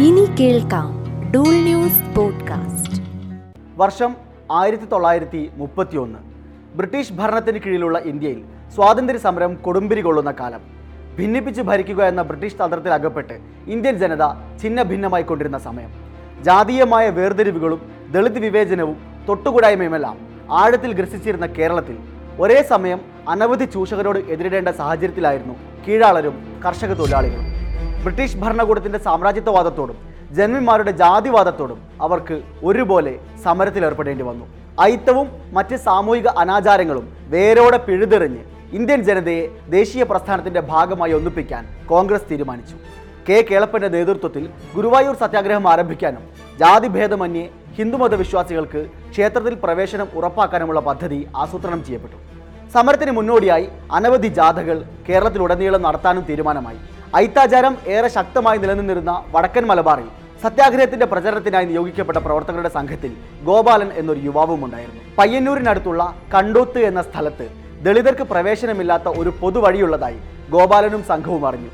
ഇനി കേൾക്കാം Dool news podcast. വർഷം ആയിരത്തി തൊള്ളായിരത്തി മുപ്പത്തിയൊന്ന് ബ്രിട്ടീഷ് ഭരണത്തിന് കീഴിലുള്ള ഇന്ത്യയിൽ സ്വാതന്ത്ര്യ സമരം കൊടുമ്പിരി കൊള്ളുന്ന കാലം. ഭിന്നിപ്പിച്ച് ഭരിക്കുക എന്ന ബ്രിട്ടീഷ് തന്ത്രത്തിൽ അകപ്പെട്ട് ഇന്ത്യൻ ജനത ഛിന്ന ഭിന്നമായി കൊണ്ടിരുന്ന സമയം. ജാതീയമായ വേർതിരിവുകളും ദളിത് വിവേചനവും തൊട്ടുകൂടായ്മയുമെല്ലാം ആഴത്തിൽ ഗ്രസിച്ചിരുന്ന കേരളത്തിൽ ഒരേ സമയം അനവധി ചൂഷകരോട് എതിരിടേണ്ട സാഹചര്യത്തിലായിരുന്നു കീഴാളരും കർഷക തൊഴിലാളികളും. ബ്രിട്ടീഷ് ഭരണകൂടത്തിന്റെ സാമ്രാജ്യത്വവാദത്തോടും ജന്മിമാരുടെ ജാതിവാദത്തോടും അവർക്ക് ഒരുപോലെ സമരത്തിൽ ഏർപ്പെടേണ്ടി വന്നു. അയിത്തവും മറ്റ് സാമൂഹിക അനാചാരങ്ങളും വേരോടെ പിഴുതെറിഞ്ഞ് ഇന്ത്യൻ ജനതയെ ദേശീയ പ്രസ്ഥാനത്തിന്റെ ഭാഗമായി ഒന്നിപ്പിക്കാൻ കോൺഗ്രസ് തീരുമാനിച്ചു. കെ കേളപ്പന്റെ നേതൃത്വത്തിൽ ഗുരുവായൂർ സത്യാഗ്രഹം ആരംഭിക്കാനും ജാതിഭേദമന്യേ ഹിന്ദുമത വിശ്വാസികൾക്ക് ക്ഷേത്രത്തിൽ പ്രവേശനം ഉറപ്പാക്കാനുമുള്ള പദ്ധതി ആസൂത്രണം ചെയ്യപ്പെട്ടു. സമരത്തിന് മുന്നോടിയായി അനവധി ജാഥകൾ കേരളത്തിലുടനീളം നടത്താനും തീരുമാനമായി. ഐത്താചാരം ഏറെ ശക്തമായി നിലനിന്നിരുന്ന വടക്കൻ മലബാറിൽ സത്യാഗ്രഹത്തിന്റെ പ്രചരണത്തിനായി നിയോഗിക്കപ്പെട്ട പ്രവർത്തകരുടെ സംഘത്തിൽ ഗോപാലൻ എന്നൊരു യുവാവും ഉണ്ടായിരുന്നു. പയ്യന്നൂരിനടുത്തുള്ള കണ്ടോത്ത് എന്ന സ്ഥലത്ത് ദളിതർക്ക് പ്രവേശനമില്ലാത്ത ഒരു പൊതുവഴിയുള്ളതായി ഗോപാലനും സംഘവും അറിഞ്ഞു.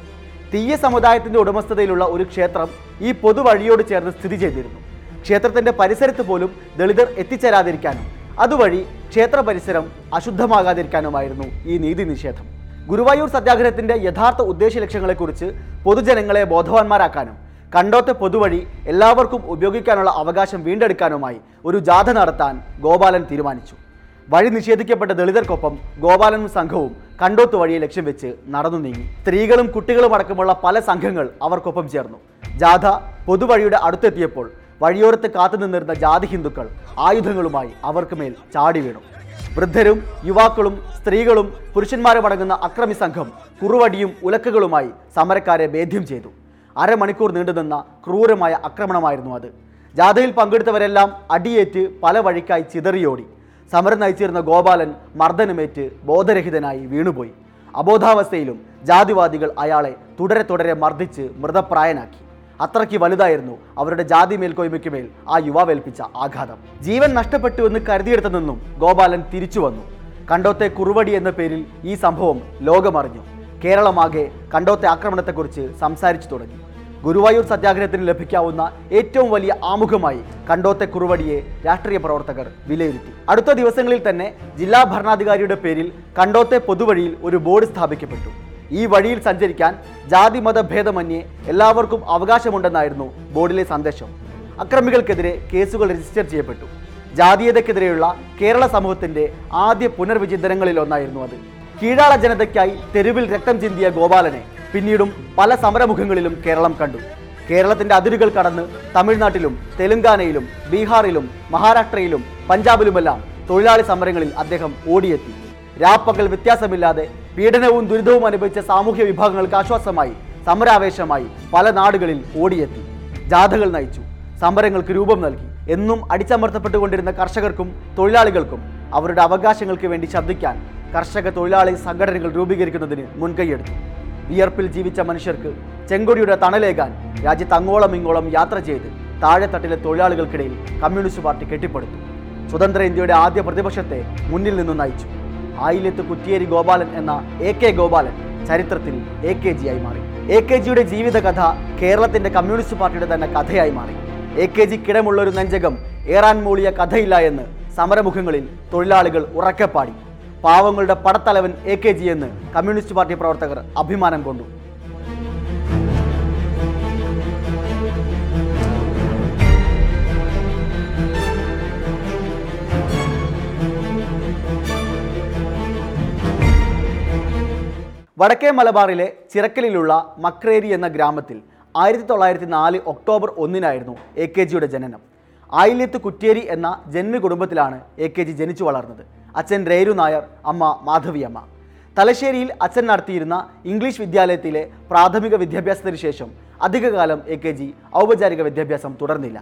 തീയ സമുദായത്തിന്റെ ഉടമസ്ഥതയിലുള്ള ഒരു ക്ഷേത്രം ഈ പൊതുവഴിയോട് ചേർന്ന് സ്ഥിതി ചെയ്തിരുന്നു. ക്ഷേത്രത്തിന്റെ പരിസരത്ത് പോലും ദളിതർ എത്തിച്ചേരാതിരിക്കാനും അതുവഴി ക്ഷേത്ര പരിസരം അശുദ്ധമാകാതിരിക്കാനുമായിരുന്നു ഈ നീതി നിഷേധം. ഗുരുവായൂർ സത്യാഗ്രഹത്തിന്റെ യഥാർത്ഥ ഉദ്ദേശ ലക്ഷ്യങ്ങളെക്കുറിച്ച് പൊതുജനങ്ങളെ ബോധവാന്മാരാക്കാനും കണ്ടോത്തെ പൊതുവഴി എല്ലാവർക്കും ഉപയോഗിക്കാനുള്ള അവകാശം വീണ്ടെടുക്കാനുമായി ഒരു ജാഥ നടത്താൻ ഗോപാലൻ തീരുമാനിച്ചു. വഴി നിഷേധിക്കപ്പെട്ട ദളിതർക്കൊപ്പം ഗോപാലനും സംഘവും കണ്ടോത്ത് വഴിയെ ലക്ഷ്യം വെച്ച് നടന്നു നീങ്ങി. സ്ത്രീകളും കുട്ടികളും അടക്കമുള്ള പല സംഘങ്ങൾ അവർക്കൊപ്പം ചേർന്നു. ജാഥ പൊതുവഴിയുടെ അടുത്തെത്തിയപ്പോൾ വഴിയോരത്ത് കാത്തുനിന്നിരുന്ന ജാതി ഹിന്ദുക്കൾ ആയുധങ്ങളുമായി അവർക്ക് മേൽ ചാടി വീണു. വൃദ്ധരും യുവാക്കളും സ്ത്രീകളും പുരുഷന്മാരും അടങ്ങുന്ന അക്രമി സംഘം കുറുവടിയും ഉലക്കുകളുമായി സമരക്കാരെ ഭേദ്യം ചെയ്തു. അരമണിക്കൂർ നീണ്ടുനിന്ന ക്രൂരമായ ആക്രമണമായിരുന്നു അത്. ജാഥയിൽ പങ്കെടുത്തവരെല്ലാം അടിയേറ്റ് പല വഴിക്കായി ചിതറിയോടി. സമരം നയിച്ചിരുന്ന ഗോപാലൻ മർദ്ദനമേറ്റ് ബോധരഹിതനായി വീണുപോയി. അബോധാവസ്ഥയിലും ജാതിവാദികൾ അയാളെ തുടരെ തുടരെ മർദ്ദിച്ച് മൃതപ്രായനാക്കി. അത്രയ്ക്ക് വലുതായിരുന്നു അവരുടെ ജാതി മേൽക്കോയ്മയ്ക്ക് മേൽ ആ യുവാവേൽപ്പിച്ച ആഘാതം. ജീവൻ നഷ്ടപ്പെട്ടു എന്ന് കരുതിയെടുത്തു നിന്നും ഗോപാലൻ തിരിച്ചു വന്നു. കണ്ടോത്തെ കുറുവടി എന്ന പേരിൽ ഈ സംഭവം ലോകമറിഞ്ഞു. കേരളമാകെ കണ്ടോത്തെ ആക്രമണത്തെക്കുറിച്ച് സംസാരിച്ചു തുടങ്ങി. ഗുരുവായൂർ സത്യാഗ്രഹത്തിന് ലഭിക്കാവുന്ന ഏറ്റവും വലിയ ആമുഖമായി കണ്ടോത്തെ കുറുവടിയെ രാഷ്ട്രീയ പ്രവർത്തകർ വിലയിരുത്തി. അടുത്ത ദിവസങ്ങളിൽ തന്നെ ജില്ലാ ഭരണാധികാരിയുടെ പേരിൽ കണ്ടോത്തെ പൊതുവഴിയിൽ ഒരു ബോർഡ് സ്ഥാപിക്കപ്പെട്ടു. ഈ വഴിയിൽ സഞ്ചരിക്കാൻ ജാതി മത ഭേദമന്യേ എല്ലാവർക്കും അവകാശമുണ്ടെന്നായിരുന്നു ബോർഡിലെ സന്ദേശം. അക്രമികൾക്കെതിരെ കേസുകൾ രജിസ്റ്റർ ചെയ്യപ്പെട്ടു. ജാതീയതയ്ക്കെതിരെയുള്ള കേരള സമൂഹത്തിന്റെ ആദ്യ പുനർവിചിന്തനങ്ങളിൽ ഒന്നായിരുന്നു അത്. കീഴാള ജനതയ്ക്കായി തെരുവിൽ രക്തം ചിന്തിയ ഗോപാലനെ പിന്നീടും പല സമരമുഖങ്ങളിലും കേരളം കണ്ടു. കേരളത്തിന്റെ അതിരുകൾ കടന്ന് തമിഴ്നാട്ടിലും തെലുങ്കാനയിലും ബീഹാറിലും മഹാരാഷ്ട്രയിലും പഞ്ചാബിലുമെല്ലാം തൊഴിലാളി സമരങ്ങളിൽ അദ്ദേഹം ഓടിയെത്തി. രാപ്പകൽ വ്യത്യാസമില്ലാതെ പീഡനവും ദുരിതവും അനുഭവിച്ച സാമൂഹ്യ വിഭാഗങ്ങൾക്ക് ആശ്വാസമായി സമരാവേശമായി പല നാടുകളിൽ ഓടിയെത്തി. ജാഥകൾ നയിച്ചു. സമരങ്ങൾക്ക് രൂപം നൽകി. എന്നും അടിച്ചമർത്തപ്പെട്ടുകൊണ്ടിരുന്ന കർഷകർക്കും തൊഴിലാളികൾക്കും അവരുടെ അവകാശങ്ങൾക്ക് വേണ്ടി ശബ്ദിക്കാൻ കർഷക തൊഴിലാളി സംഘടനകൾ രൂപീകരിക്കുന്നതിന് മുൻകൈയെടുത്തു. വിയർപ്പിൽ ജീവിച്ച മനുഷ്യർക്ക് ചെങ്കൊടിയുടെ തണലേകാൻ രാജ്യത്ത് അങ്ങോളം ഇങ്ങോളം യാത്ര ചെയ്ത് താഴെത്തട്ടിലെ തൊഴിലാളികൾക്കിടയിൽ കമ്മ്യൂണിസ്റ്റ് പാർട്ടി കെട്ടിപ്പടുത്തു. സ്വതന്ത്ര ഇന്ത്യയുടെ ആദ്യ പ്രതിപക്ഷത്തെ മുന്നിൽ നിന്ന് നയിച്ചു. ആയില്യത്ത് കുറ്റിയേരി ഗോപാലൻ എന്ന എ കെ ഗോപാലൻ ചരിത്രത്തിൽ എ കെ ജി ആയി മാറി. എ കെ ജിയുടെ ജീവിതകഥ കേരളത്തിന്റെ കമ്മ്യൂണിസ്റ്റ് പാർട്ടിയുടെ തന്നെ കഥയായി മാറി. എ കെ ജി കിടമുള്ള ഒരു നെഞ്ചകം ഏറാൻ മൂളിയ കഥയില്ല എന്ന് സമരമുഖങ്ങളിൽ തൊഴിലാളികൾ ഉറക്കെ പാടി. പാവങ്ങളുടെ പടത്തലവൻ എ കെ ജി എന്ന് കമ്മ്യൂണിസ്റ്റ് പാർട്ടി പ്രവർത്തകർ അഭിമാനം കൊണ്ടു. വടക്കേ മലബാറിലെ ചിറക്കലിലുള്ള മക്രേരി എന്ന ഗ്രാമത്തിൽ ആയിരത്തി തൊള്ളായിരത്തി നാല് ഒക്ടോബർ ഒന്നിനായിരുന്നു എ കെ ജിയുടെ ജനനം. ആയില്യത്ത് കുറ്റേരി എന്ന ജന്മ കുടുംബത്തിലാണ് എ കെ ജി ജനിച്ചു വളർന്നത്. അച്ഛൻ രേരു നായർ അമ്മ മാധവിയമ്മ തലശ്ശേരിയിൽ അച്ഛൻ നടത്തിയിരുന്ന ഇംഗ്ലീഷ് വിദ്യാലയത്തിലെ പ്രാഥമിക വിദ്യാഭ്യാസത്തിന് ശേഷം അധികകാലം എ കെ ജി ഔപചാരിക വിദ്യാഭ്യാസം തുടർന്നില്ല.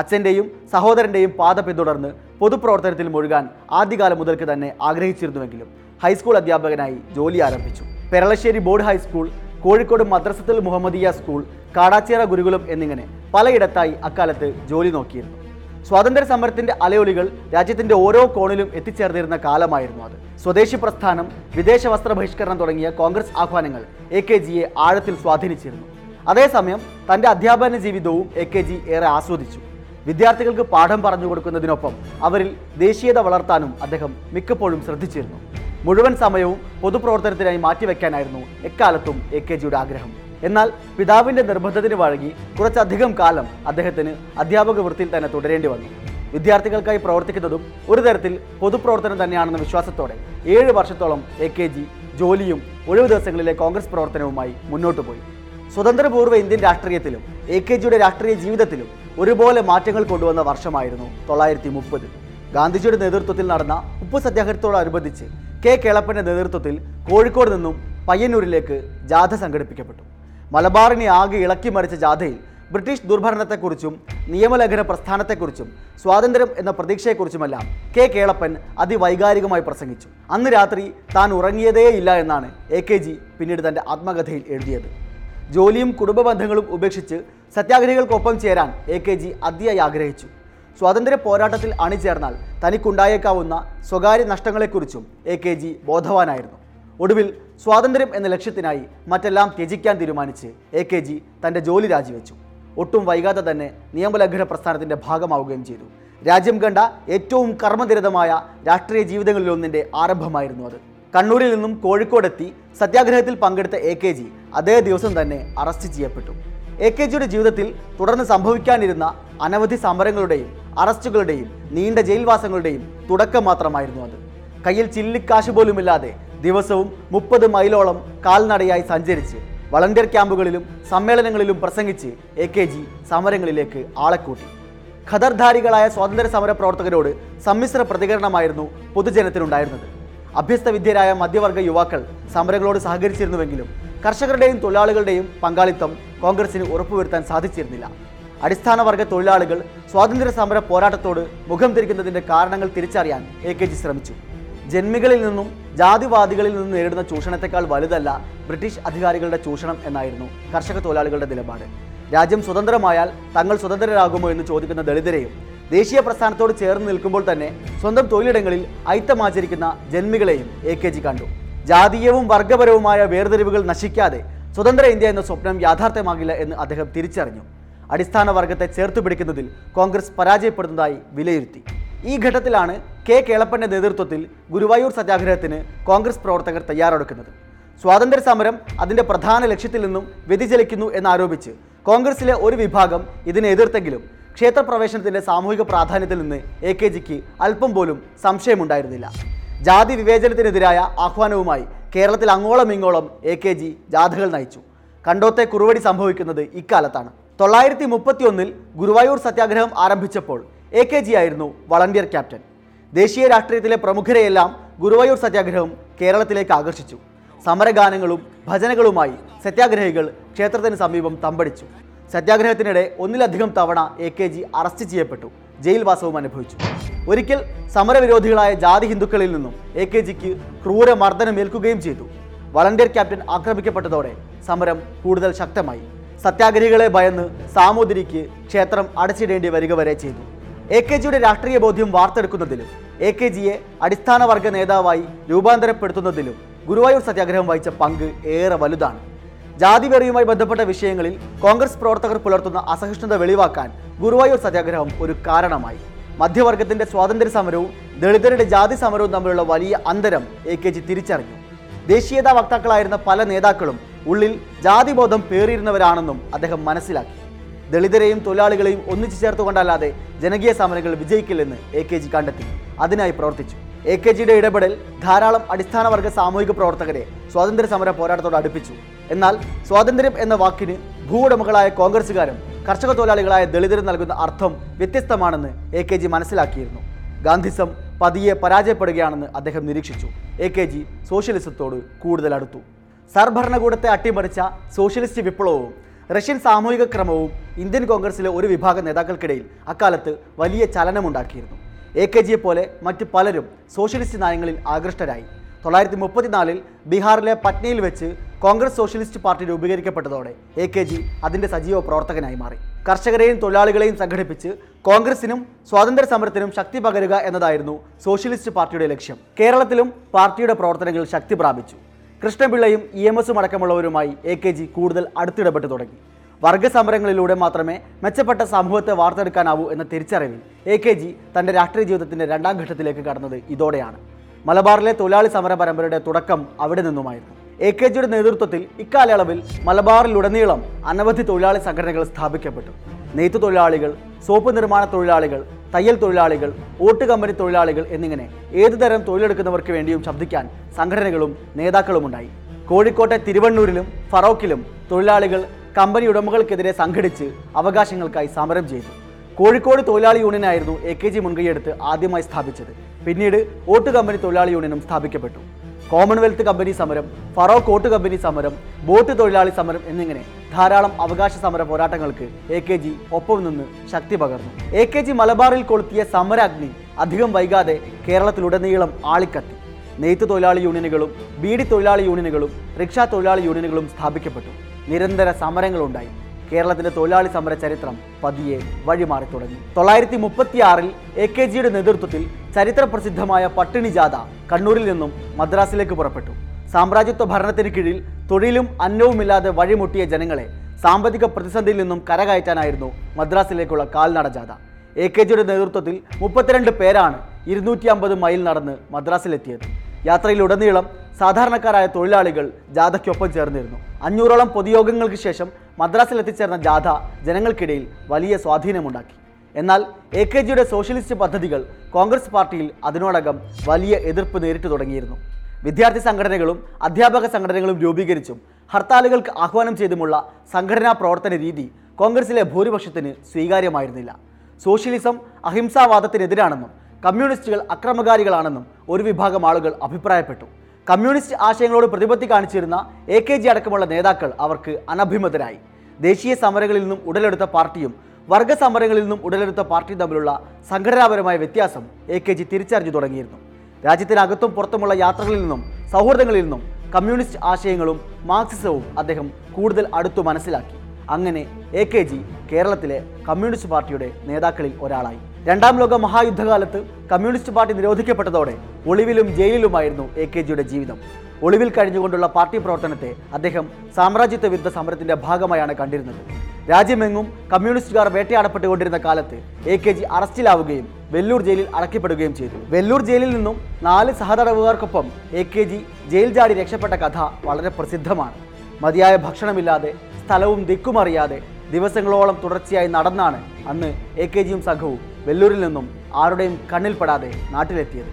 അച്ഛന്റെയും സഹോദരന്റെയും പാത പിന്തുടർന്ന് പൊതുപ്രവർത്തനത്തിൽ മുഴുകാൻ ആദ്യകാലം മുതൽക്ക് തന്നെ ആഗ്രഹിച്ചിരുന്നുവെങ്കിലും ഹൈസ്കൂൾ അധ്യാപകനായി ജോലി ആരംഭിച്ചു. Peralassery board high school Kozhikode Madrasathul Muhammadiya school Kadachira Gurukulam എന്നിങ്ങനെ പലയിടത്തായി അക്കാലത്ത് ജോലി നോക്കിയിരുന്നു. സ്വാതന്ത്ര്യ സമരത്തിന്റെ അലയൊലികൾ രാജ്യത്തിന്റെ ഓരോ കോണിലും എത്തിച്ചേർന്നിരുന്ന കാലമായിരുന്നു അത്. സ്വദേശി പ്രസ്ഥാനം വിദേശ വസ്ത്ര ബഹിഷ്കരണം തുടങ്ങിയ കോൺഗ്രസ് ആഹ്വാനങ്ങൾ എ കെ ജിയെ ആഴത്തിൽ സ്വാധീനിച്ചിരുന്നു. അതേസമയം തന്റെ അധ്യാപന ജീവിതവും എ കെ ജി ഏറെ ആസ്വദിച്ചു. വിദ്യാർത്ഥികൾക്ക് പാഠം പറഞ്ഞു കൊടുക്കുന്നതിനൊപ്പം അവരിൽ ദേശീയത വളർത്താനും അദ്ദേഹം മിക്കപ്പോഴും ശ്രദ്ധിച്ചിരുന്നു. മുഴുവൻ സമയവും പൊതുപ്രവർത്തനത്തിനായി മാറ്റിവെക്കാനായിരുന്നു എക്കാലത്തും എ കെ ജിയുടെ ആഗ്രഹം. എന്നാൽ പിതാവിന്റെ നിർബന്ധത്തിന് വഴങ്ങി കുറച്ചധികം കാലം അദ്ദേഹത്തിന് അധ്യാപക വൃത്തിയിൽ തന്നെ തുടരേണ്ടി വന്നു. വിദ്യാർത്ഥികൾക്കായി പ്രവർത്തിക്കുന്നതും ഒരു തരത്തിൽ പൊതുപ്രവർത്തനം തന്നെയാണെന്ന വിശ്വാസത്തോടെ ഏഴ് വർഷത്തോളം എ കെ ജി ജോലിയും ഒഴിവു ദിവസങ്ങളിലെ കോൺഗ്രസ് പ്രവർത്തനവുമായി മുന്നോട്ടു പോയി. സ്വതന്ത്രപൂർവ ഇന്ത്യൻ രാഷ്ട്രീയത്തിലും എ കെ ജിയുടെ രാഷ്ട്രീയ ജീവിതത്തിലും ഒരുപോലെ മാറ്റങ്ങൾ കൊണ്ടുവന്ന വർഷമായിരുന്നു തൊള്ളായിരത്തി മുപ്പത്. ഗാന്ധിജിയുടെ നേതൃത്വത്തിൽ നടന്ന ഉപ്പ് സത്യാഗ്രഹത്തോടനുബന്ധിച്ച് കെ കേളപ്പന്റെ നേതൃത്വത്തിൽ കോഴിക്കോട് നിന്നും പയ്യന്നൂരിലേക്ക് ജാഥ സംഘടിപ്പിക്കപ്പെട്ടു. മലബാറിനെ ആകെ ഇളക്കി മറിച്ച ജാഥയിൽ ബ്രിട്ടീഷ് ദുർഭരണത്തെക്കുറിച്ചും നിയമലംഘന പ്രസ്ഥാനത്തെക്കുറിച്ചും സ്വാതന്ത്ര്യം എന്ന പ്രതീക്ഷയെക്കുറിച്ചുമെല്ലാം കെ കേളപ്പൻ അതിവൈകാരികമായി പ്രസംഗിച്ചു. അന്ന് രാത്രി താൻ ഉറങ്ങിയതേയില്ല എന്നാണ് എ കെ ജി പിന്നീട് തന്റെ ആത്മകഥയിൽ എഴുതിയത്. ജോലിയും കുടുംബ ബന്ധങ്ങളും ഉപേക്ഷിച്ച് സത്യാഗ്രഹികൾക്കൊപ്പം ചേരാൻ എ കെ ജി അതിയായി ആഗ്രഹിച്ചു. സ്വാതന്ത്ര്യ പോരാട്ടത്തിൽ അണിചേർന്നാൽ തനിക്കുണ്ടായേക്കാവുന്ന സ്വകാര്യ നഷ്ടങ്ങളെക്കുറിച്ചും എ കെ ജി ബോധവാനായിരുന്നു. ഒടുവിൽ സ്വാതന്ത്ര്യം എന്ന ലക്ഷ്യത്തിനായി മറ്റെല്ലാം ത്യജിക്കാൻ തീരുമാനിച്ച് എ കെ ജി തന്റെ ജോലി രാജിവെച്ചു. ഒട്ടും വൈകാതെ തന്നെ നിയമലംഘന പ്രസ്ഥാനത്തിന്റെ ഭാഗമാവുകയും ചെയ്തു. രാജ്യം കണ്ട ഏറ്റവും കർമ്മനിരതമായ രാഷ്ട്രീയ ജീവിതങ്ങളിലൊന്നിന്റെ ആരംഭമായിരുന്നു അത്. കണ്ണൂരിൽ നിന്നും കോഴിക്കോടെത്തി സത്യാഗ്രഹത്തിൽ പങ്കെടുത്ത എ കെ ജി അതേ ദിവസം തന്നെ അറസ്റ്റ് ചെയ്യപ്പെട്ടു. എ കെ ജിയുടെ ജീവിതത്തിൽ തുടർന്ന് സംഭവിക്കാനിരുന്ന അനവധി സമരങ്ങളുടെയും അറസ്റ്റുകളുടെയും നീണ്ട ജയിൽവാസങ്ങളുടെയും തുടക്കം മാത്രമായിരുന്നു അത്. കയ്യിൽ ചില്ലിക്കാശ് പോലുമില്ലാതെ ദിവസവും മുപ്പത് മൈലോളം കാൽനടയായി സഞ്ചരിച്ച് വളണ്ടിയർ ക്യാമ്പുകളിലും സമ്മേളനങ്ങളിലും പ്രസംഗിച്ച് എ കെ ജി സമരങ്ങളിലേക്ക് ആളെക്കൂട്ടി. കൂട്ടി ഖദർധാരികളായ സ്വാതന്ത്ര്യ സമര പ്രവർത്തകരോട് സമ്മിശ്ര പ്രതികരണമായിരുന്നു പൊതുജനത്തിനുണ്ടായിരുന്നത്. അഭ്യസ്ത വിദ്യരായ മധ്യവർഗ യുവാക്കൾ സമരങ്ങളോട് സഹകരിച്ചിരുന്നുവെങ്കിലും കർഷകരുടെയും തൊഴിലാളികളുടെയും പങ്കാളിത്തം കോൺഗ്രസിന് ഉറപ്പുവരുത്താൻ സാധിച്ചിരുന്നില്ല. അടിസ്ഥാന വർഗ തൊഴിലാളികൾ സ്വാതന്ത്ര്യ സമര പോരാട്ടത്തോട് മുഖം തിരിക്കുന്നതിന്റെ കാരണങ്ങൾ തിരിച്ചറിയാൻ എ കെ ജി ശ്രമിച്ചു. ജന്മികളിൽ നിന്നും ജാതിവാദികളിൽ നിന്നും നേരിടുന്ന ചൂഷണത്തെക്കാൾ വലുതല്ല ബ്രിട്ടീഷ് അധികാരികളുടെ ചൂഷണം എന്നായിരുന്നു കർഷക തൊഴിലാളികളുടെ നിലപാട്. രാജ്യം സ്വതന്ത്രമായാൽ തങ്ങൾ സ്വതന്ത്രരാകുമോ എന്ന് ചോദിക്കുന്ന ദളിതരെയും ദേശീയ പ്രസ്ഥാനത്തോട് ചേർന്ന് നിൽക്കുമ്പോൾ തന്നെ സ്വന്തം തൊഴിലിടങ്ങളിൽ ഐത്തമാചരിക്കുന്ന ജന്മികളെയും എ കെ ജി കണ്ടു. ജാതീയവും വർഗപരവുമായ വേർതിരിവുകൾ നശിക്കാതെ സ്വതന്ത്ര ഇന്ത്യ എന്ന സ്വപ്നം യാഥാർത്ഥ്യമാകില്ല എന്ന് അദ്ദേഹം തിരിച്ചറിഞ്ഞു. അടിസ്ഥാന വർഗത്തെ ചേർത്ത് പിടിക്കുന്നതിൽ കോൺഗ്രസ് പരാജയപ്പെടുന്നതായി വിലയിരുത്തി. ഈ ഘട്ടത്തിലാണ് കെ കേളപ്പന്റെ നേതൃത്വത്തിൽ ഗുരുവായൂർ സത്യാഗ്രഹത്തിന് കോൺഗ്രസ് പ്രവർത്തകർ തയ്യാറെടുക്കുന്നത്. സ്വാതന്ത്ര്യ സമരം അതിന്റെ പ്രധാന ലക്ഷ്യത്തിൽ നിന്നും വ്യതിചലിക്കുന്നു എന്നാരോപിച്ച് കോൺഗ്രസിലെ ഒരു വിഭാഗം ഇതിനെ എതിർത്തെങ്കിലും ക്ഷേത്രപ്രവേശനത്തിന്റെ സാമൂഹിക പ്രാധാന്യത്തിൽ നിന്ന് എ കെ ജിക്ക് അല്പം പോലും സംശയമുണ്ടായിരുന്നില്ല. ജാതി വിവേചനത്തിനെതിരായ ആഹ്വാനവുമായി കേരളത്തിൽ അങ്ങോളം ഇങ്ങോളം എ കെ ജി ജാഥകൾ നയിച്ചു. കണ്ടോത്തെ കുറുവടി സംഭവിക്കുന്നത് ഇക്കാലത്താണ്. തൊള്ളായിരത്തി മുപ്പത്തി ഒന്നിൽ ഗുരുവായൂർ സത്യാഗ്രഹം ആരംഭിച്ചപ്പോൾ എ കെ ജി ആയിരുന്നു വളണ്ടിയർ ക്യാപ്റ്റൻ. ദേശീയ രാഷ്ട്രീയത്തിലെ പ്രമുഖരെയെല്ലാം ഗുരുവായൂർ സത്യാഗ്രഹം കേരളത്തിലേക്ക് ആകർഷിച്ചു. സമരഗാനങ്ങളും ഭജനകളുമായി സത്യാഗ്രഹികൾ ക്ഷേത്രത്തിന് സമീപം തമ്പടിച്ചു. സത്യാഗ്രഹത്തിനിടെ ഒന്നിലധികം തവണ എ കെ ജി അറസ്റ്റ് ചെയ്യപ്പെട്ടു. ജയിൽവാസവും അനുഭവിച്ചു. ഒരിക്കൽ സമരവിരോധികളായ ജാതി ഹിന്ദുക്കളിൽ നിന്നും എ കെ ജിക്ക് ക്രൂര മർദ്ദനമേൽക്കുകയും ചെയ്തു. വളണ്ടിയർ ക്യാപ്റ്റൻ ആക്രമിക്കപ്പെട്ടതോടെ സമരം കൂടുതൽ ശക്തമായി. സത്യാഗ്രഹികളെ ഭയന്ന് സാമൂതിരിക്ക് ക്ഷേത്രം അടച്ചിടേണ്ടി വരിക വരെ ചെയ്തു. എ കെ ജിയുടെ രാഷ്ട്രീയ ബോധ്യം വാർത്തെടുക്കുന്നതിലും എ കെ ജിയെ അടിസ്ഥാന വർഗ നേതാവായി രൂപാന്തരപ്പെടുത്തുന്നതിലും ഗുരുവായൂർ സത്യാഗ്രഹം വഹിച്ച പങ്ക് ഏറെ വലുതാണ്. ജാതിവെറിയുമായി ബന്ധപ്പെട്ട വിഷയങ്ങളിൽ കോൺഗ്രസ് പ്രവർത്തകർ പുലർത്തുന്ന അസഹിഷ്ണുത വെളിവാക്കാൻ ഗുരുവായൂർ സത്യാഗ്രഹം ഒരു കാരണമായി. മധ്യവർഗത്തിന്റെ സ്വാതന്ത്ര്യ സമരവും ദളിതരുടെ ജാതി സമരവും തമ്മിലുള്ള വലിയ അന്തരം എ കെ ജി തിരിച്ചറിഞ്ഞു. ദേശീയതാ വക്താക്കളായിരുന്ന പല നേതാക്കളും ഉള്ളിൽ ജാതിബോധം പേറിയിരുന്നവരാണെന്നും അദ്ദേഹം മനസ്സിലാക്കി. ദളിതരെയും തൊഴിലാളികളെയും ഒന്നിച്ചു ചേർത്തുകൊണ്ടല്ലാതെ ജനകീയ സമരങ്ങൾ വിജയിക്കില്ലെന്ന് എ കെ ജി കണ്ടെത്തി. അതിനായി പ്രവർത്തിച്ചു. എ കെ ജിയുടെ ഇടപെടൽ ധാരാളം അടിസ്ഥാന വർഗ സാമൂഹിക പ്രവർത്തകരെ സ്വാതന്ത്ര്യ സമര പോരാട്ടത്തോട് അടുപ്പിച്ചു. എന്നാൽ സ്വാതന്ത്ര്യം എന്ന വാക്കിന് ഭൂവുടമകളായ കോൺഗ്രസുകാരും കർഷക തൊഴിലാളികളായ ദളിതരും നൽകുന്ന അർത്ഥം വ്യത്യസ്തമാണെന്ന് എ കെ ജി മനസ്സിലാക്കിയിരുന്നു. ഗാന്ധിസം പതിയെ പരാജയപ്പെടുകയാണെന്ന് അദ്ദേഹം നിരീക്ഷിച്ചു. എ കെ ജി സോഷ്യലിസത്തോട് കൂടുതൽ അടുത്തു. സർഭരണകൂടത്തെ അട്ടിമറിച്ച സോഷ്യലിസ്റ്റ് വിപ്ലവവും റഷ്യൻ സാമൂഹിക ക്രമവും ഇന്ത്യൻ കോൺഗ്രസിലെ ഒരു വിഭാഗം നേതാക്കൾക്കിടയിൽ അക്കാലത്ത് വലിയ ചലനമുണ്ടാക്കിയിരുന്നു. എ കെ ജിയെ പോലെ മറ്റ് പലരും സോഷ്യലിസ്റ്റ് നയങ്ങളിൽ ആകൃഷ്ടരായി. തൊള്ളായിരത്തി മുപ്പത്തിനാലിൽ ബീഹാറിലെ പട്നയിൽ വെച്ച് കോൺഗ്രസ് സോഷ്യലിസ്റ്റ് പാർട്ടി രൂപീകരിക്കപ്പെട്ടതോടെ എ കെ ജി അതിന്റെ സജീവ പ്രവർത്തകനായി മാറി. കർഷകരെയും തൊഴിലാളികളെയും സംഘടിപ്പിച്ച് കോൺഗ്രസിനും സ്വാതന്ത്ര്യ സമരത്തിനും ശക്തി പകരുക എന്നതായിരുന്നു സോഷ്യലിസ്റ്റ് പാർട്ടിയുടെ ലക്ഷ്യം. കേരളത്തിലും പാർട്ടിയുടെ പ്രവർത്തനങ്ങൾ ശക്തി പ്രാപിച്ചു. കൃഷ്ണപിള്ളയും ഇ എം എസും അടക്കമുള്ളവരുമായി എ കെ ജി കൂടുതൽ അടുത്തിടപെട്ട് തുടങ്ങി. വർഗ സമരങ്ങളിലൂടെ മാത്രമേ മെച്ചപ്പെട്ട സമൂഹത്തെ വാർത്തെടുക്കാനാവൂ എന്ന തിരിച്ചറിവിൽ എ കെ ജി തന്റെ രാഷ്ട്രീയ ജീവിതത്തിന്റെ രണ്ടാം ഘട്ടത്തിലേക്ക് കടന്നത് ഇതോടെയാണ്. മലബാറിലെ തൊഴിലാളി സമര പരമ്പരയുടെ തുടക്കം അവിടെ നിന്നുമായിരുന്നു. എ കെ ജിയുടെ നേതൃത്വത്തിൽ ഇക്കാലയളവിൽ മലബാറിലുടനീളം അനവധി തൊഴിലാളി സംഘടനകൾ സ്ഥാപിക്കപ്പെട്ടു. നെയ്ത്തു തൊഴിലാളികൾ സോപ്പ് നിർമ്മാണ തൊഴിലാളികൾ തയ്യൽ തൊഴിലാളികൾ ഓട്ട് കമ്പനി തൊഴിലാളികൾ എന്നിങ്ങനെ ഏതുതരം തൊഴിലെടുക്കുന്നവർക്ക് വേണ്ടിയും ശബ്ദിക്കാൻ സംഘടനകളും നേതാക്കളുമുണ്ടായി. കോഴിക്കോട്ടെ തിരുവണ്ണൂരിലും ഫറോക്കിലും തൊഴിലാളികൾ കമ്പനി ഉടമകൾക്കെതിരെ സംഘടിച്ച് അവകാശങ്ങൾക്കായി സമരം ചെയ്തു. കോഴിക്കോട് തൊഴിലാളി യൂണിയനായിരുന്നു എ കെ ജി മുൻകൈയെടുത്ത് ആദ്യമായി സ്ഥാപിച്ചത്. പിന്നീട് ഓട്ട് കമ്പനി തൊഴിലാളി യൂണിയനും സ്ഥാപിക്കപ്പെട്ടു. കോമൺവെൽത്ത് കമ്പനി സമരം ഫറോക്ക് ഓട്ട് കമ്പനി സമരം ബോട്ട് തൊഴിലാളി സമരം എന്നിങ്ങനെ ധാരാളം അവകാശ സമര പോരാട്ടങ്ങൾക്ക് എ കെ ജി ഒപ്പം നിന്ന് ശക്തി പകർന്നു. എ കെ ജി മലബാറിൽ കൊളുത്തിയ സമരാഗ്നി അധികം വൈകാതെ കേരളത്തിലുടനീളം ആളിക്കത്തി. നെയ്ത്ത് തൊഴിലാളി യൂണിയനുകളും ബീഡി തൊഴിലാളി യൂണിയനുകളും റിക്ഷാ തൊഴിലാളി യൂണിയനുകളും സ്ഥാപിക്കപ്പെട്ടു. നിരന്തര സമരങ്ങളുണ്ടായി. കേരളത്തിന്റെ തൊഴിലാളി സമര ചരിത്രം പതിയെ വഴിമാറി തുടങ്ങി. തൊള്ളായിരത്തി മുപ്പത്തിയാറിൽ എ കെ ജിയുടെ നേതൃത്വത്തിൽ ചരിത്ര പ്രസിദ്ധമായ പട്ടിണി ജാഥ കണ്ണൂരിൽ നിന്നും മദ്രാസിലേക്ക് പുറപ്പെട്ടു. സാമ്രാജ്യത്വ ഭരണത്തിന് കീഴിൽ തൊഴിലും അന്നവുമില്ലാതെ വഴിമുട്ടിയ ജനങ്ങളെ സാമ്പത്തിക പ്രതിസന്ധിയിൽ നിന്നും കരകയറ്റാനായിരുന്നു മദ്രാസിലേക്കുള്ള കാൽനട ജാഥ. എ കെ ജിയുടെ നേതൃത്വത്തിൽ മുപ്പത്തിരണ്ട് പേരാണ് ഇരുന്നൂറ്റി അമ്പത് മൈൽ നടന്ന് മദ്രാസിലെത്തിയത്. യാത്രയിലുടനീളം സാധാരണക്കാരായ തൊഴിലാളികൾ ജാഥയ്ക്കൊപ്പം ചേർന്നിരുന്നു. അഞ്ഞൂറോളം പൊതുയോഗങ്ങൾക്ക് ശേഷം മദ്രാസിൽ എത്തിച്ചേർന്ന ജാഥ ജനങ്ങൾക്കിടയിൽ വലിയ സ്വാധീനമുണ്ടാക്കി. എന്നാൽ എ കെ ജിയുടെ സോഷ്യലിസ്റ്റ് പദ്ധതികൾ കോൺഗ്രസ് പാർട്ടിയിൽ അതിനോടകം വലിയ എതിർപ്പ് നേരിട്ടു തുടങ്ങിയിരുന്നു. വിദ്യാർത്ഥി സംഘടനകളും അധ്യാപക സംഘടനകളും രൂപീകരിച്ചും ഹർത്താലുകൾക്ക് ആഹ്വാനം ചെയ്തുമുള്ള സംഘടനാ പ്രവർത്തന രീതി കോൺഗ്രസിലെ ഭൂരിപക്ഷത്തിന് സ്വീകാര്യമായിരുന്നില്ല. സോഷ്യലിസം അഹിംസാവാദത്തിനെതിരാണെന്നും കമ്മ്യൂണിസ്റ്റുകൾ അക്രമകാരികളാണെന്നും ഒരു വിഭാഗം ആളുകൾ അഭിപ്രായപ്പെട്ടു. കമ്മ്യൂണിസ്റ്റ് ആശയങ്ങളോട് പ്രതിപത്തി കാണിച്ചിരുന്ന എ കെ ജി അടക്കമുള്ള നേതാക്കൾ അവർക്ക് അനഭിമതരായി. ദേശീയ സമരങ്ങളിൽ നിന്നും ഉടലെടുത്ത പാർട്ടിയും വർഗ സമരങ്ങളിൽ നിന്നും ഉടലെടുത്ത പാർട്ടിയും തമ്മിലുള്ള സംഘടനാപരമായ വ്യത്യാസം എ കെ ജി തിരിച്ചറിഞ്ഞു തുടങ്ങിയിരുന്നു. രാജ്യത്തിനകത്തും പുറത്തുമുള്ള യാത്രകളിൽ നിന്നും സൗഹൃദങ്ങളിൽ നിന്നും കമ്മ്യൂണിസ്റ്റ് ആശയങ്ങളും മാർക്സിസവും അദ്ദേഹം കൂടുതൽ അടുത്തു മനസ്സിലാക്കി. അങ്ങനെ എ കെ ജി കേരളത്തിലെ കമ്മ്യൂണിസ്റ്റ് പാർട്ടിയുടെ നേതാക്കളിൽ ഒരാളായി. രണ്ടാം ലോക മഹായുദ്ധകാലത്ത് കമ്മ്യൂണിസ്റ്റ് പാർട്ടി നിരോധിക്കപ്പെട്ടതോടെ ഒളിവിലും ജയിലിലുമായിരുന്നു എ കെ ജിയുടെ ജീവിതം. ഒളിവിൽ കഴിഞ്ഞുകൊണ്ടുള്ള പാർട്ടി പ്രവർത്തനത്തെ അദ്ദേഹം സാമ്രാജ്യത്വ വിരുദ്ധ സമരത്തിന്റെ ഭാഗമായാണ് കണ്ടിരുന്നത്. രാജ്യമെങ്ങും കമ്മ്യൂണിസ്റ്റുകാർ വേട്ടയാടപ്പെട്ടുകൊണ്ടിരുന്ന കാലത്ത് എ കെ ജി അറസ്റ്റിലാവുകയും വെല്ലൂർ ജയിലിൽ അടക്കപ്പെടുകയും ചെയ്തു. വെല്ലൂർ ജയിലിൽ നിന്നും നാല് സഹതടവുകാർക്കൊപ്പം എ കെ ജി ജയിൽ ചാടി രക്ഷപ്പെട്ട കഥ വളരെ പ്രസിദ്ധമാണ്. മതിയായ ഭക്ഷണമില്ലാതെ സ്ഥലവും ദിക്കുമറിയാതെ ദിവസങ്ങളോളം തുടർച്ചയായി നടന്നാണ് അന്ന് എ കെ ജിയും സംഘവും വെല്ലൂരിൽ നിന്നും ആരുടെയും കണ്ണിൽപ്പെടാതെ നാട്ടിലെത്തിയത്.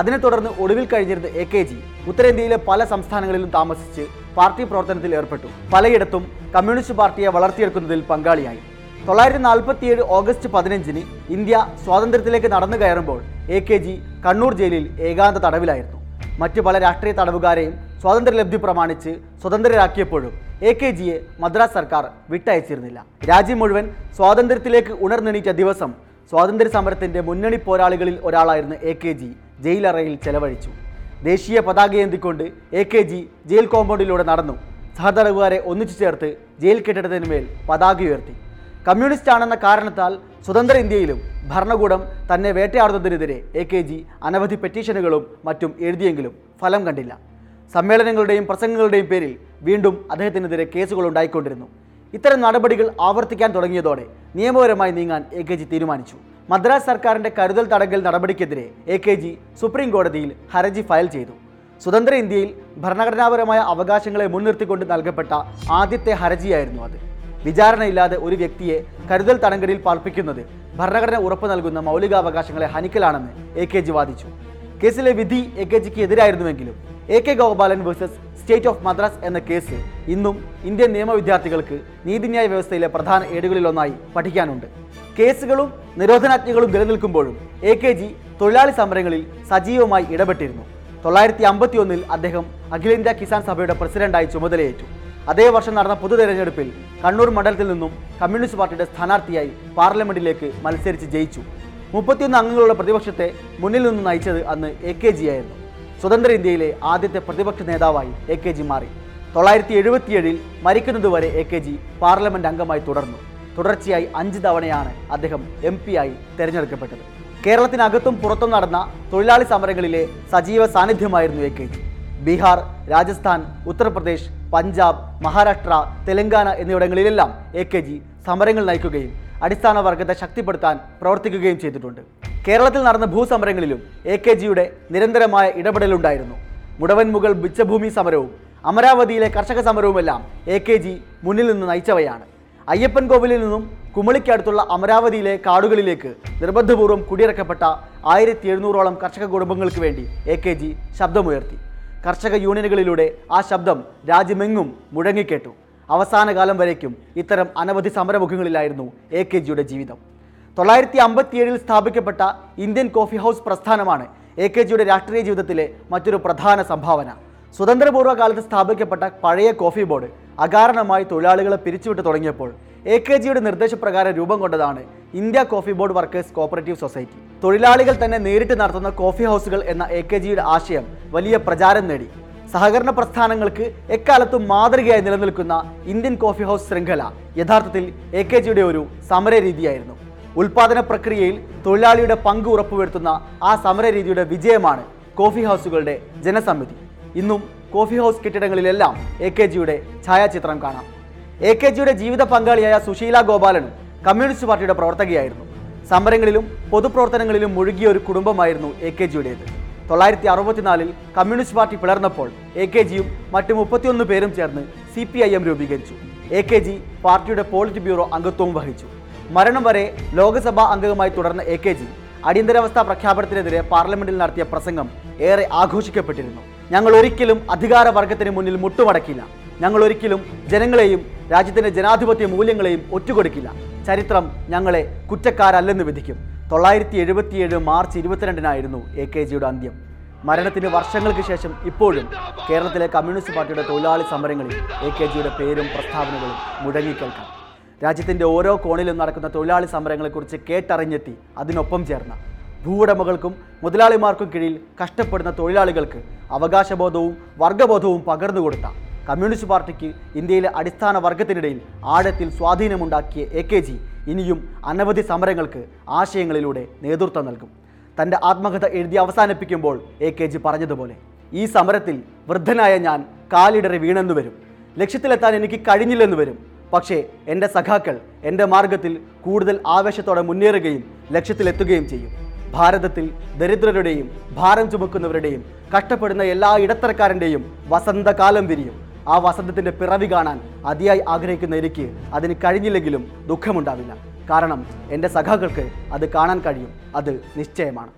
അതിനെ തുടർന്ന് ഒടുവിൽ കഴിഞ്ഞിരുന്ന എ കെ ജി ഉത്തരേന്ത്യയിലെ പല സംസ്ഥാനങ്ങളിലും താമസിച്ച് പാർട്ടി പ്രവർത്തനത്തിൽ ഏർപ്പെട്ടു. പലയിടത്തും കമ്മ്യൂണിസ്റ്റ് പാർട്ടിയെ വളർത്തിയെടുക്കുന്നതിൽ പങ്കാളിയായി. തൊള്ളായിരത്തി നാൽപ്പത്തിയേഴ് ഓഗസ്റ്റ് പതിനഞ്ചിന് ഇന്ത്യ സ്വാതന്ത്ര്യത്തിലേക്ക് നടന്നു കയറുമ്പോൾ എ കെ ജി കണ്ണൂർ ജയിലിൽ ഏകാന്ത തടവിലായിരുന്നു. മറ്റു പല രാഷ്ട്രീയ തടവുകാരെയും സ്വാതന്ത്ര്യലബ്ധി പ്രമാണിച്ച് സ്വതന്ത്രരാക്കിയപ്പോഴും എ കെ ജിയെ മദ്രാസ് സർക്കാർ വിട്ടയച്ചിരുന്നില്ല. രാജ്യം മുഴുവൻ സ്വാതന്ത്ര്യത്തിലേക്ക് ഉണർന്നെണീറ്റ ദിവസം സ്വാതന്ത്ര്യ സമരത്തിന്റെ മുന്നണി പോരാളികളിൽ ഒരാളായിരുന്ന എ കെ ജി ജയിലറയിൽ ചെലവഴിച്ചു. ദേശീയ പതാകയേന്തിക്കൊണ്ട് എ കെ ജി ജയിൽ കോമ്പൗണ്ടിലൂടെ നടന്നു. സഹതടവുകാരെ ഒന്നിച്ചു ചേർത്ത് ജയിൽ കെട്ടിടത്തിന് മേൽ പതാക ഉയർത്തി. കമ്മ്യൂണിസ്റ്റ് ആണെന്ന കാരണത്താൽ സ്വതന്ത്ര ഇന്ത്യയിലും ഭരണകൂടം തന്നെ വേട്ടയാടുന്നതിനെതിരെ എ കെ ജി അനവധി പെറ്റീഷനുകളും മറ്റും എഴുതിയെങ്കിലും ഫലം കണ്ടില്ല. സമ്മേളനങ്ങളുടെയും പ്രസംഗങ്ങളുടെയും പേരിൽ വീണ്ടും അദ്ദേഹത്തിനെതിരെ കേസുകൾ ഉണ്ടായിക്കൊണ്ടിരുന്നു. ഇത്തരം നടപടികൾ ആവർത്തിക്കാൻ തുടങ്ങിയതോടെ നിയമപരമായി നീങ്ങാൻ എ കെ ജി തീരുമാനിച്ചു. മദ്രാസ് സർക്കാരിന്റെ കരുതൽ തടങ്കൽ നടപടിക്കെതിരെ എ കെ ജി സുപ്രീം കോടതിയിൽ ഹർജി ഫയൽ ചെയ്തു. സ്വതന്ത്ര ഇന്ത്യയിൽ ഭരണഘടനാപരമായ അവകാശങ്ങളെ മുൻനിർത്തിക്കൊണ്ട് നൽകപ്പെട്ട ആദ്യത്തെ ഹർജിയായിരുന്നു അത്. വിചാരണയില്ലാതെ ഒരു വ്യക്തിയെ കരുതൽ തടങ്കലിൽ പാർപ്പിക്കുന്നത് ഭരണഘടന ഉറപ്പു നൽകുന്ന മൗലികാവകാശങ്ങളെ ഹനിക്കലാണെന്ന് എ കെ ജി വാദിച്ചു. കേസിലെ വിധി എ കെ ജിക്ക് എതിരായിരുന്നുവെങ്കിലും A K Gopalan versus state of Madras എന്ന കേസ് ഇന്നും ഇന്ത്യൻ നിയമ വിദ്യാർത്ഥികൾക്ക് നീതിന്യായ വ്യവസ്ഥയിലെ പ്രധാന ഏടുകളിലൊന്നായി പഠിക്കാനുണ്ട്. കേസുകളും നിരോധനാജ്ഞകളും നിലനിൽക്കുമ്പോഴും എ കെ ജി തൊഴിലാളി സമരങ്ങളിൽ സജീവമായി ഇടപെട്ടിരുന്നു. തൊള്ളായിരത്തി അമ്പത്തി ഒന്നിൽ അദ്ദേഹം അഖിലേന്ത്യാ കിസാൻ സഭയുടെ പ്രസിഡന്റായി ചുമതലയേറ്റു. അതേ വർഷം നടന്ന പൊതു തെരഞ്ഞെടുപ്പിൽ കണ്ണൂർ മണ്ഡലത്തിൽ നിന്നും കമ്മ്യൂണിസ്റ്റ് പാർട്ടിയുടെ സ്ഥാനാർത്ഥിയായി പാർലമെന്റിലേക്ക് മത്സരിച്ച് ജയിച്ചു. മുപ്പത്തിയൊന്ന് അംഗങ്ങളുള്ള പ്രതിപക്ഷത്തെ മുന്നിൽ നിന്ന് നയിച്ചത് അന്ന് എ കെ ജി ആയിരുന്നു. സ്വതന്ത്ര ഇന്ത്യയിലെ ആദ്യത്തെ പ്രതിപക്ഷ നേതാവായി എ കെ ജി മാറി. തൊള്ളായിരത്തി എഴുപത്തിയേഴിൽ മരിക്കുന്നതുവരെ എ കെ ജി പാർലമെന്റ് അംഗമായി തുടർന്നു. തുടർച്ചയായി അഞ്ച് തവണയാണ് അദ്ദേഹം എം പി ആയി തെരഞ്ഞെടുക്കപ്പെട്ടത്. കേരളത്തിനകത്തും പുറത്തും നടന്ന തൊഴിലാളി സമരങ്ങളിലെ സജീവ സാന്നിധ്യമായിരുന്നു A K G. Bihar Rajasthan Uttar Pradesh Punjab Maharashtra Telangana എന്നിവിടങ്ങളിലെല്ലാം A K G സമരങ്ങൾ നയിക്കുകയും അടിസ്ഥാന വർഗത്തെ ശക്തിപ്പെടുത്താൻ പ്രവർത്തിക്കുകയും ചെയ്തിട്ടുണ്ട്. കേരളത്തിൽ നടന്ന ഭൂസമരങ്ങളിലും എ കെ ജിയുടെ നിരന്തരമായ ഇടപെടലുണ്ടായിരുന്നു. മുടവൻമുകൾ ബിച്ചഭൂമി സമരവും അമരാവതിയിലെ കർഷക സമരവുമെല്ലാം എ കെ ജി മുന്നിൽ നിന്ന് നയിച്ചവയാണ്. അയ്യപ്പൻ കോവിലിൽ നിന്നും കുമളിക്കടുത്തുള്ള അമരാവതിയിലെ കാടുകളിലേക്ക് നിർബന്ധപൂർവം കുടിയിറക്കപ്പെട്ട ആയിരത്തി എഴുന്നൂറോളം കർഷക കുടുംബങ്ങൾക്ക് വേണ്ടി എ കെ ജി ശബ്ദമുയർത്തി. കർഷക യൂണിയനുകളിലൂടെ ആ ശബ്ദം രാജ്യമെങ്ങും മുഴങ്ങിക്കേട്ടു. അവസാന കാലം വരേക്കും ഇത്തരം അനവധി സമരമുഖങ്ങളിലായിരുന്നു എ കെ ജിയുടെ ജീവിതം. തൊള്ളായിരത്തി അമ്പത്തിയേഴിൽ സ്ഥാപിക്കപ്പെട്ട ഇന്ത്യൻ കോഫി ഹൗസ് പ്രസ്ഥാനമാണ് എ കെ ജിയുടെ രാഷ്ട്രീയ ജീവിതത്തിലെ മറ്റൊരു പ്രധാന സംഭാവന. സ്വതന്ത്രപൂർവ കാലത്ത് സ്ഥാപിക്കപ്പെട്ട പഴയ കോഫി ബോർഡ് അകാരണമായി തൊഴിലാളികളെ പിരിച്ചുവിട്ട് തുടങ്ങിയപ്പോൾ എ കെ ജിയുടെ നിർദ്ദേശപ്രകാരം രൂപം കൊണ്ടതാണ് India coffee board workers cooperative society. തൊഴിലാളികൾ തന്നെ നേരിട്ട് നടത്തുന്ന കോഫി ഹൗസുകൾ എന്ന എ കെ ജിയുടെ ആശയം വലിയ പ്രചാരം നേടി. സഹകരണ പ്രസ്ഥാനങ്ങൾക്ക് എക്കാലത്തും മാതൃകയായി നിലനിൽക്കുന്ന ഇന്ത്യൻ കോഫി ഹൗസ് ശൃംഖല യഥാർത്ഥത്തിൽ എ കെ ജിയുടെ ഒരു സമര രീതിയായിരുന്നു ഉൽപാദന പ്രക്രിയയിൽ തൊഴിലാളിയുടെ പങ്ക് ഉറപ്പുവരുത്തുന്ന ആ സമര രീതിയുടെ വിജയമാണ് കോഫി ഹൗസുകളുടെ ജനസമിതി. ഇന്നും കോഫി ഹൗസ് കെട്ടിടങ്ങളിലെല്ലാം എ കെ ജിയുടെ ഛായാചിത്രം കാണാം. എ കെ ജിയുടെ ജീവിത പങ്കാളിയായ സുശീല ഗോപാലനും കമ്മ്യൂണിസ്റ്റ് പാർട്ടിയുടെ പ്രവർത്തകയായിരുന്നു. സമരങ്ങളിലും പൊതുപ്രവർത്തനങ്ങളിലും മുഴുകിയ ഒരു കുടുംബമായിരുന്നു എ കെ ജിയുടേത്. തൊള്ളായിരത്തി അറുപത്തിനാലിൽ കമ്മ്യൂണിസ്റ്റ് പാർട്ടി പിളർന്നപ്പോൾ എ കെ ജിയും മറ്റ് മുപ്പത്തിയൊന്ന് പേരും ചേർന്ന് സി പി ഐ എം രൂപീകരിച്ചു. എ കെ ജി പാർട്ടിയുടെ പോളിറ്റ് ബ്യൂറോ അംഗത്വവും വഹിച്ചു. മരണം വരെ ലോക്സഭാ അംഗമായി തുടർന്ന എ കെ ജി അടിയന്തരാവസ്ഥ പ്രഖ്യാപനത്തിനെതിരെ പാർലമെന്റിൽ നടത്തിയ പ്രസംഗം ഏറെ ആഘോഷിക്കപ്പെട്ടിരുന്നു. ഞങ്ങൾ ഒരിക്കലും അധികാര വർഗത്തിന് മുന്നിൽ മുട്ടുമടക്കില്ല. ഞങ്ങൾ ഒരിക്കലും ജനങ്ങളെയും രാജ്യത്തിന്റെ ജനാധിപത്യ മൂല്യങ്ങളെയും ഒറ്റുകൊടുക്കില്ല. ചരിത്രം ഞങ്ങളെ കുറ്റക്കാരല്ലെന്ന് വിധിക്കും. തൊള്ളായിരത്തി എഴുപത്തിയേഴ് മാർച്ച് ഇരുപത്തിരണ്ടിനായിരുന്നു എ കെ ജിയുടെ അന്ത്യം. മരണത്തിന് വർഷങ്ങൾക്ക് ശേഷം ഇപ്പോഴും കേരളത്തിലെ കമ്മ്യൂണിസ്റ്റ് പാർട്ടിയുടെ തൊഴിലാളി സമരങ്ങളിൽ എ കെ ജിയുടെ പേരും പ്രസ്താവനകളും മുഴങ്ങിക്കേൽക്കാം രാജ്യത്തിന്റെ ഓരോ കോണിലും നടക്കുന്ന തൊഴിലാളി സമരങ്ങളെക്കുറിച്ച് കേട്ടറിഞ്ഞെത്തി അതിനൊപ്പം ചേർന്ന ഭൂവുടമകൾക്കും മുതലാളിമാർക്കും കീഴിൽ കഷ്ടപ്പെടുന്ന തൊഴിലാളികൾക്ക് അവകാശബോധവും വർഗബോധവും പകർന്നു കൊടുത്ത കമ്മ്യൂണിസ്റ്റ് പാർട്ടിക്ക് ഇന്ത്യയിലെ അടിസ്ഥാന വർഗത്തിനിടയിൽ ആഴത്തിൽ സ്വാധീനമുണ്ടാക്കിയ എ കെ ജി ഇനിയും അനവധി സമരങ്ങൾക്ക് ആശയങ്ങളിലൂടെ നേതൃത്വം നൽകും. തന്റെ ആത്മകഥ എഴുതി അവസാനിപ്പിക്കുമ്പോൾ എ കെ ജി പറഞ്ഞതുപോലെ ഈ സമരത്തിൽ വൃദ്ധനായ ഞാൻ കാലിടറി വീണെന്നു വരും. ലക്ഷ്യത്തിലെത്താൻ എനിക്ക് കഴിഞ്ഞില്ലെന്ന് വരും. പക്ഷേ എന്റെ സഖാക്കൾ എന്റെ മാർഗത്തിൽ കൂടുതൽ ആവേശത്തോടെ മുന്നേറുകയും ലക്ഷ്യത്തിലെത്തുകയും ചെയ്യും. ഭാരതത്തിൽ ദരിദ്രരുടെയും ഭാരം ചുമക്കുന്നവരുടെയും കഷ്ടപ്പെടുന്ന എല്ലാ ഇടത്തരക്കാരന്റെയും വസന്തകാലം വിരിയും. ആ വസന്തത്തിന്റെ പിറവി കാണാൻ അതിയായി ആഗ്രഹിക്കുന്ന എനിക്ക് അതിന് കഴിഞ്ഞില്ലെങ്കിലും ദുഃഖമുണ്ടാവില്ല. കാരണം എന്റെ സഖാക്കൾക്ക് അത് കാണാൻ കഴിയും. അത് നിശ്ചയമാണ്.